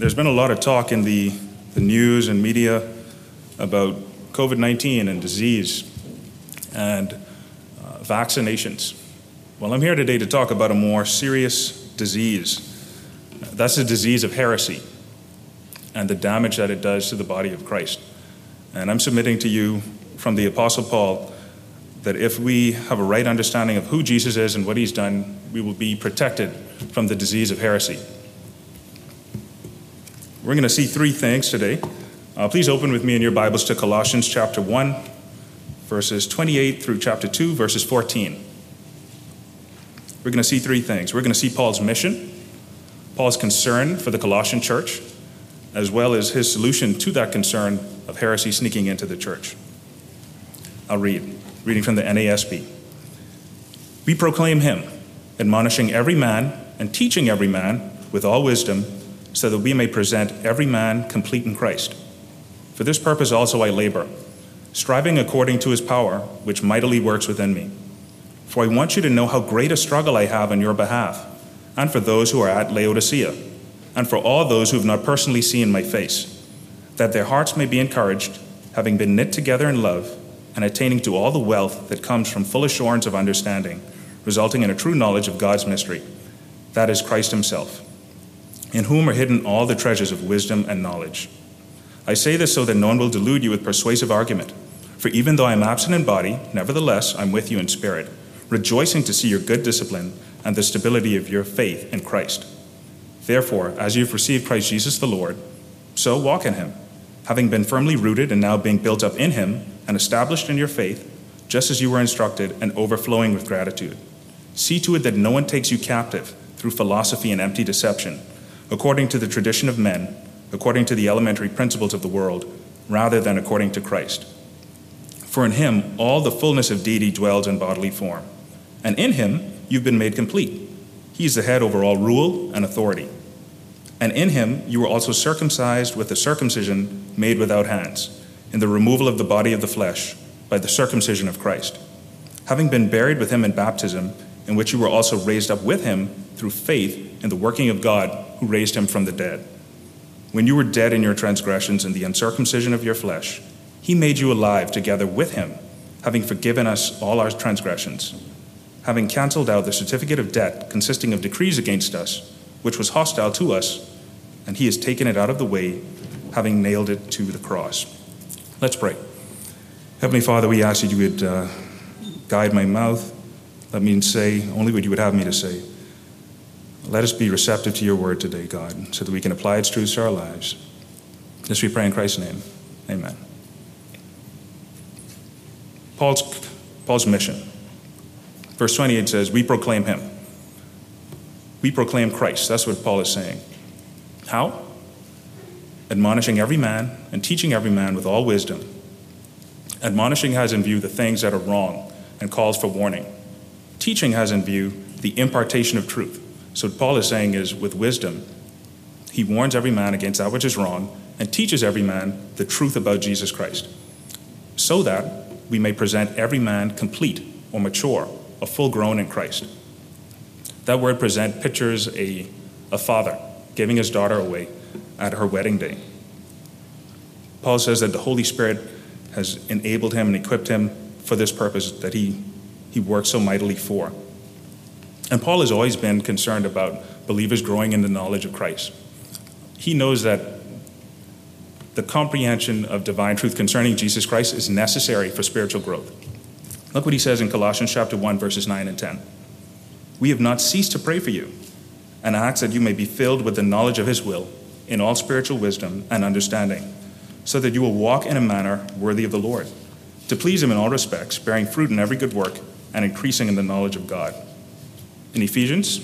there's been a lot of talk in the, the news and media about COVID 19 and disease and uh, vaccinations. Well, I'm here today to talk about a more serious disease. That's the disease of heresy and the damage that it does to the body of Christ. And I'm submitting to you from the Apostle Paul that if we have a right understanding of who Jesus is and what he's done, we will be protected from the disease of heresy. We're going to see three things today. Uh, please open with me in your Bibles to Colossians chapter 1, verses 28 through chapter 2, verses 14. We're going to see three things. We're going to see Paul's mission, Paul's concern for the Colossian church, as well as his solution to that concern of heresy sneaking into the church. I'll read, reading from the NASB. We proclaim him, admonishing every man and teaching every man with all wisdom, so that we may present every man complete in Christ. For this purpose also I labor, striving according to his power, which mightily works within me. For I want you to know how great a struggle I have on your behalf, and for those who are at Laodicea, and for all those who have not personally seen my face, that their hearts may be encouraged, having been knit together in love, and attaining to all the wealth that comes from full assurance of understanding, resulting in a true knowledge of God's mystery, that is Christ Himself, in whom are hidden all the treasures of wisdom and knowledge. I say this so that no one will delude you with persuasive argument. For even though I am absent in body, nevertheless I'm with you in spirit rejoicing to see your good discipline and the stability of your faith in Christ. Therefore, as you've received Christ Jesus the Lord, so walk in him, having been firmly rooted and now being built up in him and established in your faith, just as you were instructed and overflowing with gratitude. See to it that no one takes you captive through philosophy and empty deception, according to the tradition of men, according to the elementary principles of the world, rather than according to Christ. For in him all the fullness of deity dwells in bodily form and in him you've been made complete. He is the head over all rule and authority. And in him you were also circumcised with a circumcision made without hands, in the removal of the body of the flesh, by the circumcision of Christ, having been buried with him in baptism, in which you were also raised up with him through faith in the working of God who raised him from the dead. When you were dead in your transgressions and the uncircumcision of your flesh, he made you alive together with him, having forgiven us all our transgressions having cancelled out the certificate of debt consisting of decrees against us, which was hostile to us, and he has taken it out of the way, having nailed it to the cross. Let's pray. Heavenly Father, we ask that you would uh, guide my mouth. Let me say only what you would have me to say. Let us be receptive to your word today, God, so that we can apply its truths to our lives. This we pray in Christ's name. Amen. Paul's, Paul's mission. Verse 28 says, We proclaim him. We proclaim Christ. That's what Paul is saying. How? Admonishing every man and teaching every man with all wisdom. Admonishing has in view the things that are wrong and calls for warning. Teaching has in view the impartation of truth. So, Paul is saying is, with wisdom, he warns every man against that which is wrong and teaches every man the truth about Jesus Christ, so that we may present every man complete or mature a full grown in Christ. That word present pictures a, a father giving his daughter away at her wedding day. Paul says that the Holy Spirit has enabled him and equipped him for this purpose that he, he works so mightily for. And Paul has always been concerned about believers growing in the knowledge of Christ. He knows that the comprehension of divine truth concerning Jesus Christ is necessary for spiritual growth. Look what he says in Colossians chapter 1 verses 9 and 10. We have not ceased to pray for you and ask that you may be filled with the knowledge of his will in all spiritual wisdom and understanding, so that you will walk in a manner worthy of the Lord, to please him in all respects, bearing fruit in every good work and increasing in the knowledge of God. In Ephesians,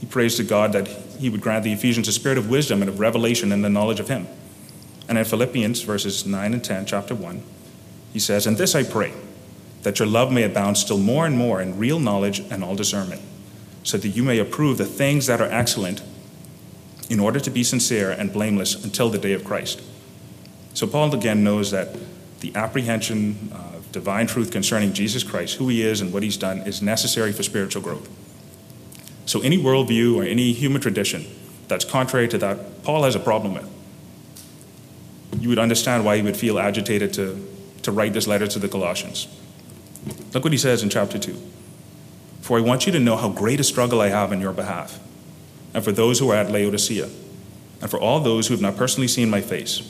he prays to God that he would grant the Ephesians a spirit of wisdom and of revelation and the knowledge of him. And in Philippians verses 9 and 10, chapter 1, he says, And this I pray that your love may abound still more and more in real knowledge and all discernment, so that you may approve the things that are excellent in order to be sincere and blameless until the day of Christ. So, Paul again knows that the apprehension of divine truth concerning Jesus Christ, who he is and what he's done, is necessary for spiritual growth. So, any worldview or any human tradition that's contrary to that, Paul has a problem with. You would understand why he would feel agitated to, to write this letter to the Colossians. Look what he says in chapter 2. For I want you to know how great a struggle I have in your behalf, and for those who are at Laodicea, and for all those who have not personally seen my face,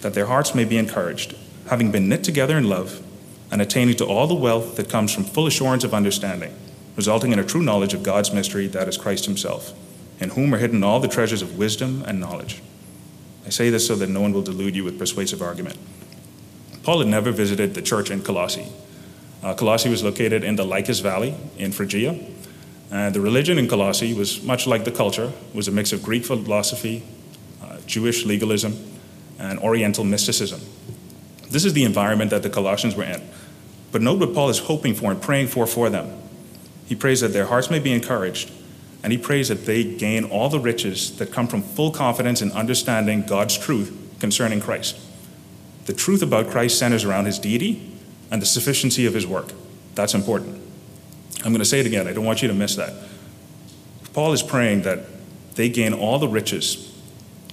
that their hearts may be encouraged, having been knit together in love, and attaining to all the wealth that comes from full assurance of understanding, resulting in a true knowledge of God's mystery, that is Christ Himself, in whom are hidden all the treasures of wisdom and knowledge. I say this so that no one will delude you with persuasive argument. Paul had never visited the church in Colossae. Uh, Colossae was located in the Lycus Valley in Phrygia. And the religion in Colossae was much like the culture, was a mix of Greek philosophy, uh, Jewish legalism, and Oriental mysticism. This is the environment that the Colossians were in. But note what Paul is hoping for and praying for for them. He prays that their hearts may be encouraged, and he prays that they gain all the riches that come from full confidence in understanding God's truth concerning Christ. The truth about Christ centers around his deity and the sufficiency of his work. That's important. I'm going to say it again, I don't want you to miss that. Paul is praying that they gain all the riches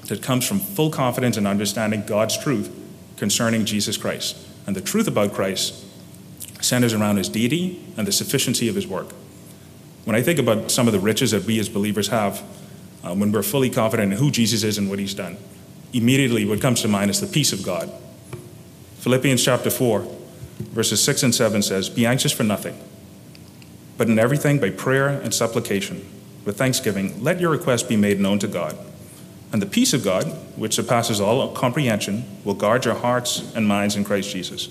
that comes from full confidence in understanding God's truth concerning Jesus Christ. And the truth about Christ centers around his deity and the sufficiency of his work. When I think about some of the riches that we as believers have, uh, when we're fully confident in who Jesus is and what he's done, immediately what comes to mind is the peace of God. Philippians chapter 4, verses 6 and 7 says, Be anxious for nothing, but in everything by prayer and supplication, with thanksgiving, let your requests be made known to God. And the peace of God, which surpasses all comprehension, will guard your hearts and minds in Christ Jesus.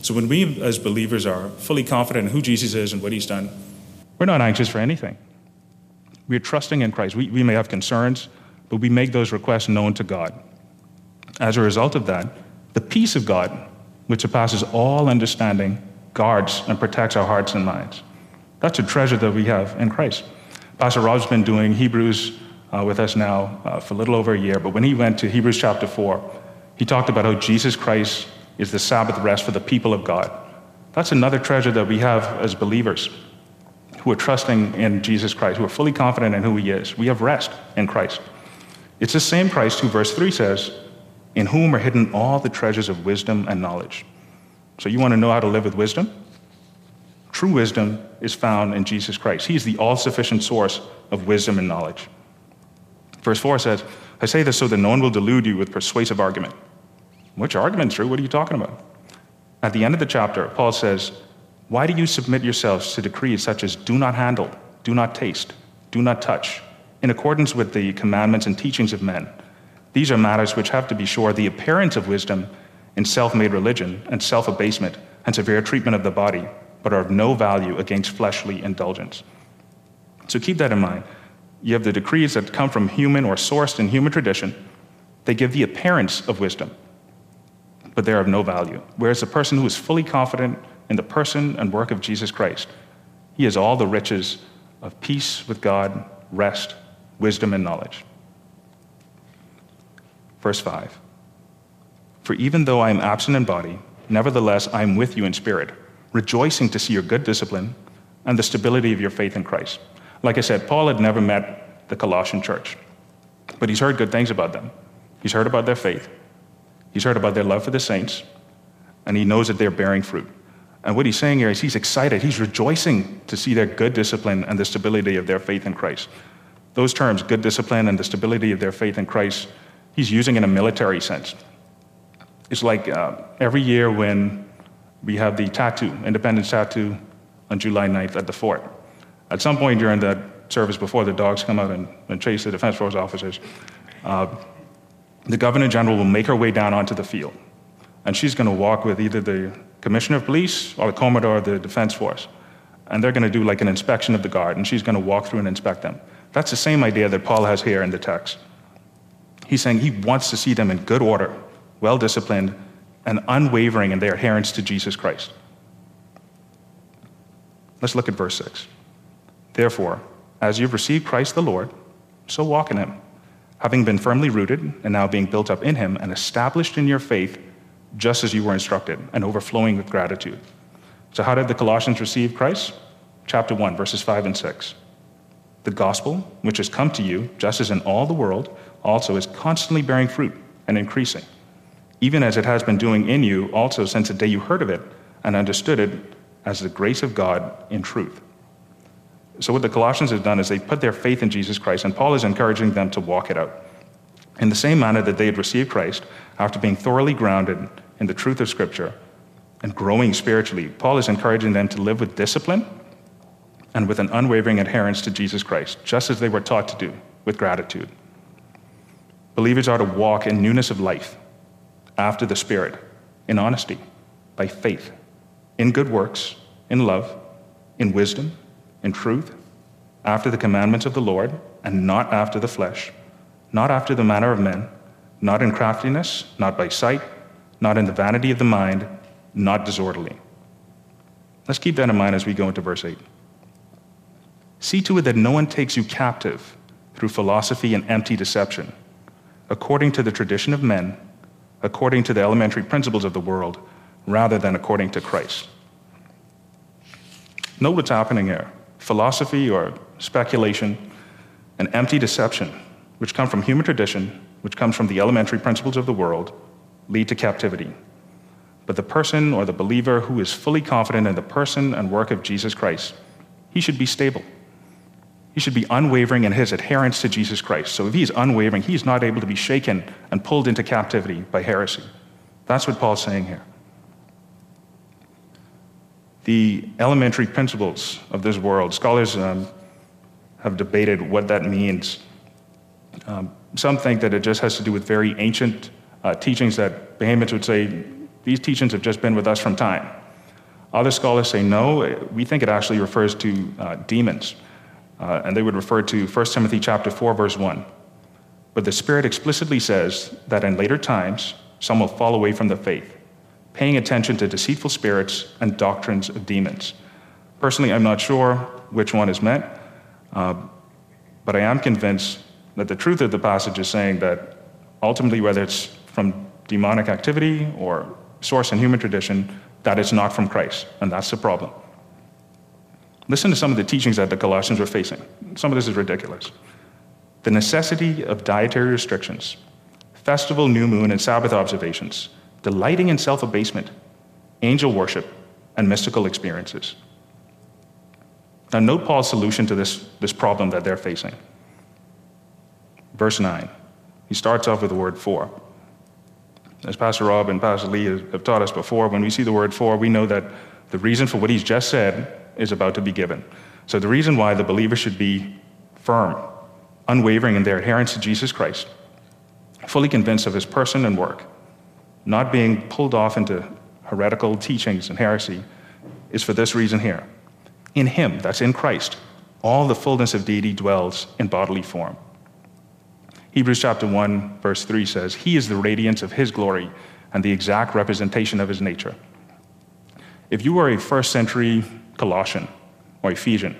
So when we as believers are fully confident in who Jesus is and what he's done, we're not anxious for anything. We're trusting in Christ. We, we may have concerns, but we make those requests known to God. As a result of that, the peace of God, which surpasses all understanding, guards and protects our hearts and minds. That's a treasure that we have in Christ. Pastor Rob's been doing Hebrews uh, with us now uh, for a little over a year, but when he went to Hebrews chapter 4, he talked about how Jesus Christ is the Sabbath rest for the people of God. That's another treasure that we have as believers who are trusting in Jesus Christ, who are fully confident in who he is. We have rest in Christ. It's the same Christ who, verse 3 says, in whom are hidden all the treasures of wisdom and knowledge. So, you want to know how to live with wisdom? True wisdom is found in Jesus Christ. He is the all sufficient source of wisdom and knowledge. Verse 4 says, I say this so that no one will delude you with persuasive argument. Which argument, true? What are you talking about? At the end of the chapter, Paul says, Why do you submit yourselves to decrees such as do not handle, do not taste, do not touch, in accordance with the commandments and teachings of men? These are matters which have to be sure the appearance of wisdom in self made religion and self abasement and severe treatment of the body, but are of no value against fleshly indulgence. So keep that in mind. You have the decrees that come from human or sourced in human tradition. They give the appearance of wisdom, but they're of no value. Whereas the person who is fully confident in the person and work of Jesus Christ, he has all the riches of peace with God, rest, wisdom, and knowledge. Verse 5 For even though I am absent in body, nevertheless I am with you in spirit, rejoicing to see your good discipline and the stability of your faith in Christ. Like I said, Paul had never met the Colossian church, but he's heard good things about them. He's heard about their faith, he's heard about their love for the saints, and he knows that they're bearing fruit. And what he's saying here is he's excited, he's rejoicing to see their good discipline and the stability of their faith in Christ. Those terms, good discipline and the stability of their faith in Christ, he's using in a military sense. It's like uh, every year when we have the tattoo, Independence Tattoo, on July 9th at the fort. At some point during that service, before the dogs come out and, and chase the Defense Force officers, uh, the Governor General will make her way down onto the field. And she's going to walk with either the Commissioner of Police or the Commodore of the Defense Force. And they're going to do like an inspection of the guard, and she's going to walk through and inspect them. That's the same idea that Paul has here in the text. He's saying he wants to see them in good order, well disciplined, and unwavering in their adherence to Jesus Christ. Let's look at verse 6. Therefore, as you've received Christ the Lord, so walk in him, having been firmly rooted and now being built up in him and established in your faith, just as you were instructed, and overflowing with gratitude. So, how did the Colossians receive Christ? Chapter 1, verses 5 and 6. The gospel, which has come to you, just as in all the world, also is constantly bearing fruit and increasing, even as it has been doing in you also since the day you heard of it and understood it as the grace of God in truth. So, what the Colossians have done is they put their faith in Jesus Christ, and Paul is encouraging them to walk it out. In the same manner that they had received Christ, after being thoroughly grounded in the truth of Scripture and growing spiritually, Paul is encouraging them to live with discipline and with an unwavering adherence to Jesus Christ, just as they were taught to do, with gratitude. Believers are to walk in newness of life, after the Spirit, in honesty, by faith, in good works, in love, in wisdom, in truth, after the commandments of the Lord, and not after the flesh, not after the manner of men, not in craftiness, not by sight, not in the vanity of the mind, not disorderly. Let's keep that in mind as we go into verse 8. See to it that no one takes you captive through philosophy and empty deception, according to the tradition of men, according to the elementary principles of the world, rather than according to Christ. Note what's happening here philosophy or speculation and empty deception, which come from human tradition, which comes from the elementary principles of the world, lead to captivity. But the person or the believer who is fully confident in the person and work of Jesus Christ, he should be stable. He should be unwavering in his adherence to Jesus Christ. So if he's unwavering, he's not able to be shaken and pulled into captivity by heresy. That's what Paul's saying here. The elementary principles of this world, scholars um, have debated what that means. Um, some think that it just has to do with very ancient uh, teachings that Bahamians would say, these teachings have just been with us from time. Other scholars say, no, we think it actually refers to uh, demons uh, and they would refer to 1 Timothy chapter 4, verse 1. But the Spirit explicitly says that in later times, some will fall away from the faith, paying attention to deceitful spirits and doctrines of demons. Personally, I'm not sure which one is meant, uh, but I am convinced that the truth of the passage is saying that ultimately, whether it's from demonic activity or source in human tradition, that it's not from Christ, and that's the problem. Listen to some of the teachings that the Colossians were facing. Some of this is ridiculous. The necessity of dietary restrictions, festival, new moon, and Sabbath observations, delighting in self abasement, angel worship, and mystical experiences. Now, note Paul's solution to this, this problem that they're facing. Verse 9. He starts off with the word for. As Pastor Rob and Pastor Lee have taught us before, when we see the word for, we know that the reason for what he's just said is about to be given. So, the reason why the believer should be firm, unwavering in their adherence to Jesus Christ, fully convinced of his person and work, not being pulled off into heretical teachings and heresy, is for this reason here. In him, that's in Christ, all the fullness of deity dwells in bodily form. Hebrews chapter 1, verse 3 says, He is the radiance of his glory and the exact representation of his nature. If you were a first century Colossian or Ephesian,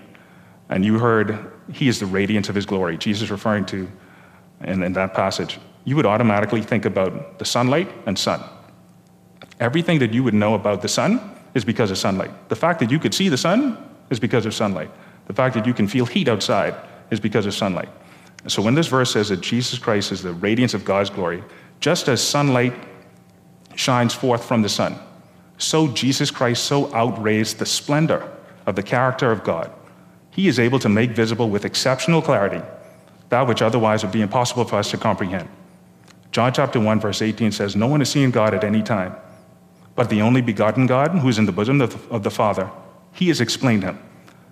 and you heard he is the radiance of his glory, Jesus referring to in, in that passage, you would automatically think about the sunlight and sun. Everything that you would know about the sun is because of sunlight. The fact that you could see the sun is because of sunlight. The fact that you can feel heat outside is because of sunlight. So when this verse says that Jesus Christ is the radiance of God's glory, just as sunlight shines forth from the sun, so Jesus Christ so outraised the splendor of the character of God. He is able to make visible with exceptional clarity that which otherwise would be impossible for us to comprehend. John chapter 1, verse 18 says, No one has seen God at any time, but the only begotten God, who is in the bosom of the Father, he has explained him.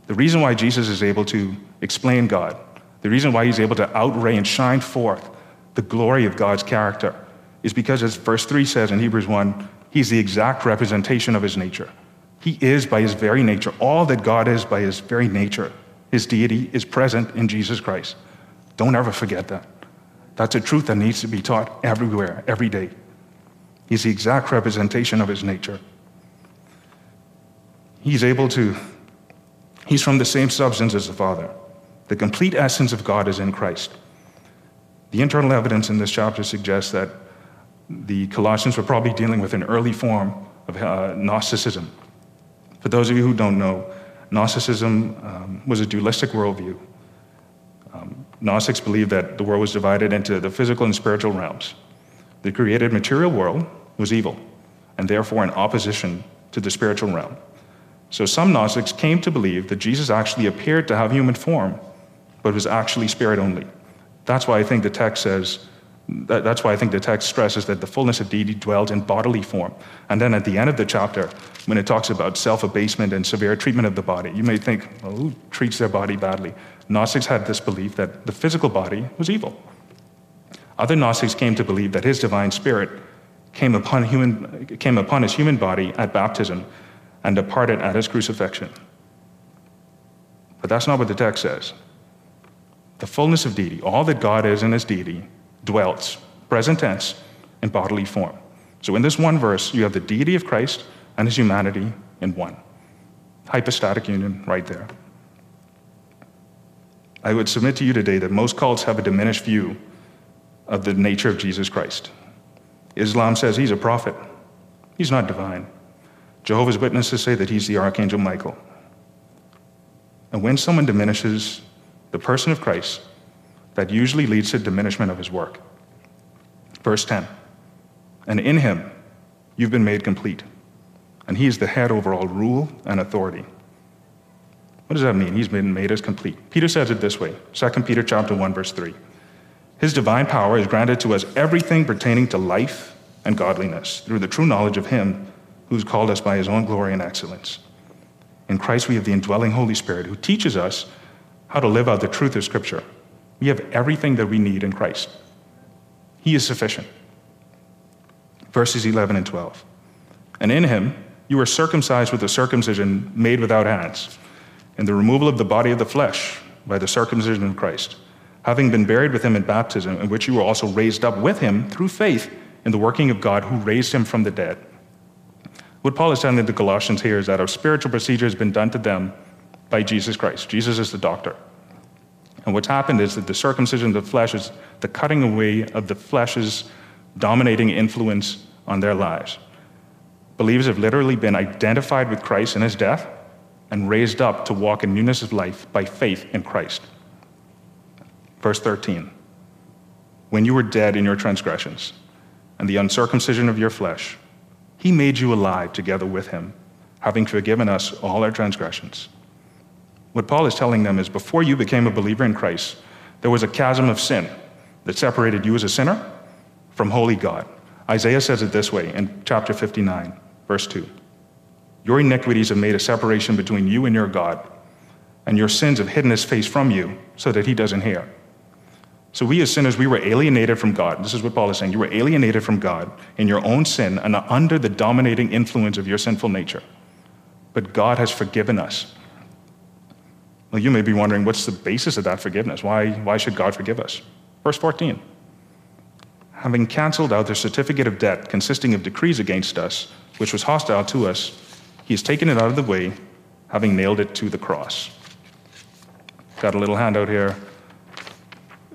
The reason why Jesus is able to explain God, the reason why he's able to outray and shine forth the glory of God's character, is because, as verse 3 says in Hebrews 1, He's the exact representation of his nature. He is by his very nature. All that God is by his very nature, his deity, is present in Jesus Christ. Don't ever forget that. That's a truth that needs to be taught everywhere, every day. He's the exact representation of his nature. He's able to, he's from the same substance as the Father. The complete essence of God is in Christ. The internal evidence in this chapter suggests that the Colossians were probably dealing with an early form of uh, Gnosticism. For those of you who don't know, Gnosticism um, was a dualistic worldview. Gnostics believed that the world was divided into the physical and spiritual realms. The created material world was evil, and therefore in opposition to the spiritual realm. So some Gnostics came to believe that Jesus actually appeared to have human form, but it was actually spirit only. That's why I think the text says, that's why I think the text stresses that the fullness of deity dwelt in bodily form. And then at the end of the chapter, when it talks about self abasement and severe treatment of the body, you may think, well, who treats their body badly? Gnostics had this belief that the physical body was evil. Other Gnostics came to believe that his divine spirit came upon, human, came upon his human body at baptism and departed at his crucifixion. But that's not what the text says. The fullness of deity, all that God is in his deity, dwells, present tense, in bodily form. So in this one verse, you have the deity of Christ and his humanity in one. Hypostatic union right there. I would submit to you today that most cults have a diminished view of the nature of Jesus Christ. Islam says he's a prophet, he's not divine. Jehovah's Witnesses say that he's the Archangel Michael. And when someone diminishes the person of Christ, that usually leads to diminishment of his work. Verse 10 And in him you've been made complete, and he is the head over all rule and authority. What does that mean? He's been made as complete. Peter says it this way 2 Peter chapter 1, verse 3. His divine power is granted to us everything pertaining to life and godliness through the true knowledge of him who's called us by his own glory and excellence. In Christ, we have the indwelling Holy Spirit who teaches us how to live out the truth of Scripture. We have everything that we need in Christ. He is sufficient. Verses 11 and 12. And in him, you were circumcised with a circumcision made without hands, in the removal of the body of the flesh by the circumcision of Christ, having been buried with him in baptism, in which you were also raised up with him through faith in the working of God who raised him from the dead what Paul is telling the Colossians here is that a spiritual procedure has been done to them by Jesus Christ. Jesus is the doctor. And what's happened is that the circumcision of the flesh is the cutting away of the flesh's dominating influence on their lives. Believers have literally been identified with Christ in his death and raised up to walk in newness of life by faith in Christ. Verse 13 When you were dead in your transgressions and the uncircumcision of your flesh, he made you alive together with him, having forgiven us all our transgressions. What Paul is telling them is before you became a believer in Christ, there was a chasm of sin that separated you as a sinner from holy God. Isaiah says it this way in chapter 59, verse 2 Your iniquities have made a separation between you and your God, and your sins have hidden his face from you so that he doesn't hear. So we as sinners, we were alienated from God. This is what Paul is saying. You were alienated from God in your own sin and under the dominating influence of your sinful nature. But God has forgiven us. Well, you may be wondering, what's the basis of that forgiveness? Why, why should God forgive us? Verse 14. Having canceled out the certificate of debt consisting of decrees against us, which was hostile to us, he has taken it out of the way, having nailed it to the cross. Got a little handout here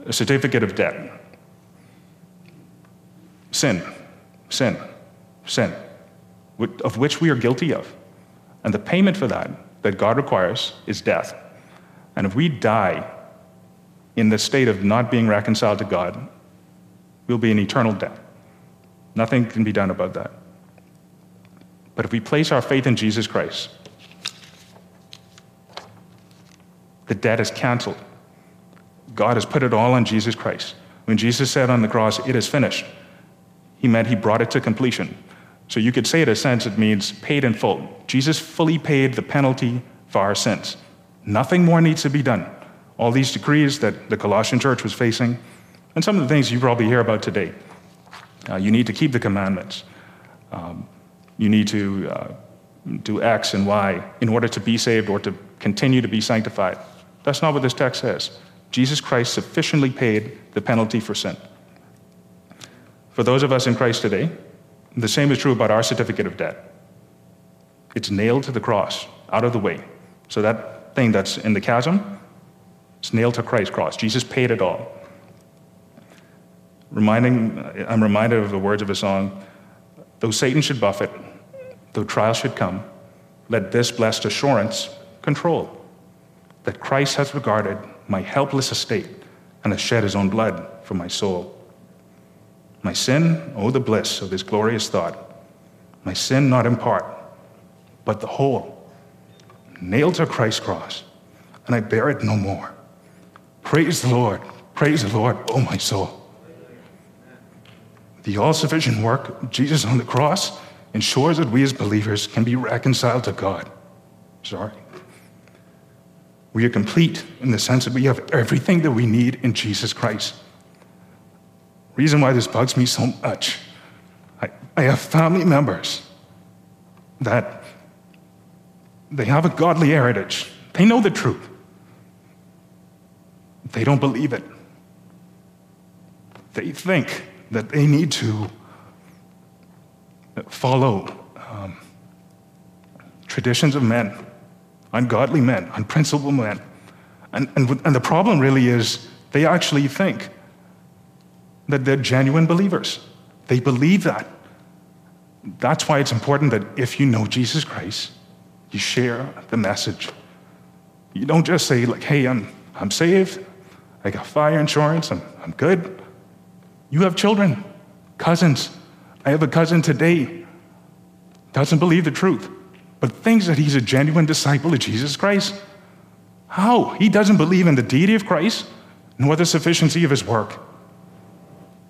a certificate of debt. Sin, sin, sin, of which we are guilty of. And the payment for that, that God requires, is death. And if we die in the state of not being reconciled to God, we'll be in eternal death. Nothing can be done about that. But if we place our faith in Jesus Christ, the debt is canceled. God has put it all on Jesus Christ. When Jesus said on the cross, It is finished, he meant he brought it to completion. So you could say, in a sense, it means paid in full. Jesus fully paid the penalty for our sins. Nothing more needs to be done. All these decrees that the Colossian church was facing, and some of the things you probably hear about today. Uh, you need to keep the commandments. Um, you need to uh, do X and Y in order to be saved or to continue to be sanctified. That's not what this text says. Jesus Christ sufficiently paid the penalty for sin. For those of us in Christ today, the same is true about our certificate of debt. It's nailed to the cross, out of the way. So that thing that's in the chasm, it's nailed to Christ's cross. Jesus paid it all. Reminding, I'm reminded of the words of a song though Satan should buffet, though trials should come, let this blessed assurance control that Christ has regarded my helpless estate and has shed his own blood for my soul. My sin, oh, the bliss of this glorious thought. My sin not in part, but the whole, nailed to Christ's cross, and I bear it no more. Praise the Lord, praise the Lord, oh, my soul. The all sufficient work of Jesus on the cross ensures that we as believers can be reconciled to God. Sorry. We are complete in the sense that we have everything that we need in Jesus Christ. Reason why this bugs me so much I, I have family members that they have a godly heritage, they know the truth, they don't believe it. They think that they need to follow um, traditions of men, ungodly men, unprincipled men. And, and, and the problem really is they actually think that they're genuine believers. They believe that. That's why it's important that if you know Jesus Christ, you share the message. You don't just say, like, hey, I'm, I'm saved, I got fire insurance, I'm, I'm good. You have children, cousins. I have a cousin today, doesn't believe the truth, but thinks that he's a genuine disciple of Jesus Christ. How? He doesn't believe in the deity of Christ, nor the sufficiency of his work.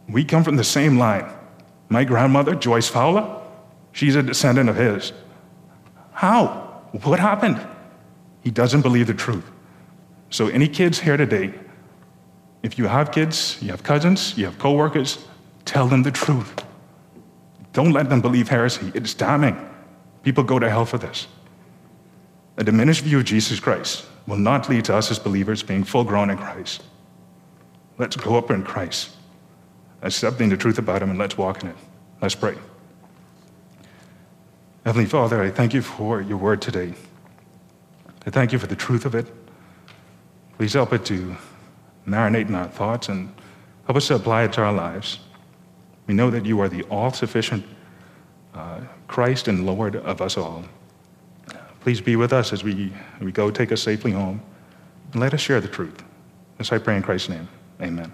We come from the same line. My grandmother, Joyce Fowler, she's a descendant of his. How? What happened? He doesn't believe the truth. So, any kids here today if you have kids, you have cousins, you have coworkers, tell them the truth. Don't let them believe heresy. It's damning. People go to hell for this. A diminished view of Jesus Christ will not lead to us as believers being full grown in Christ. Let's grow up in Christ, accepting the truth about Him, and let's walk in it. Let's pray. Heavenly Father, I thank you for your word today. I thank you for the truth of it. Please help it to marinate in our thoughts and help us to apply it to our lives. We know that you are the all sufficient uh, Christ and Lord of us all. Please be with us as we, we go take us safely home and let us share the truth. As I pray in Christ's name, amen.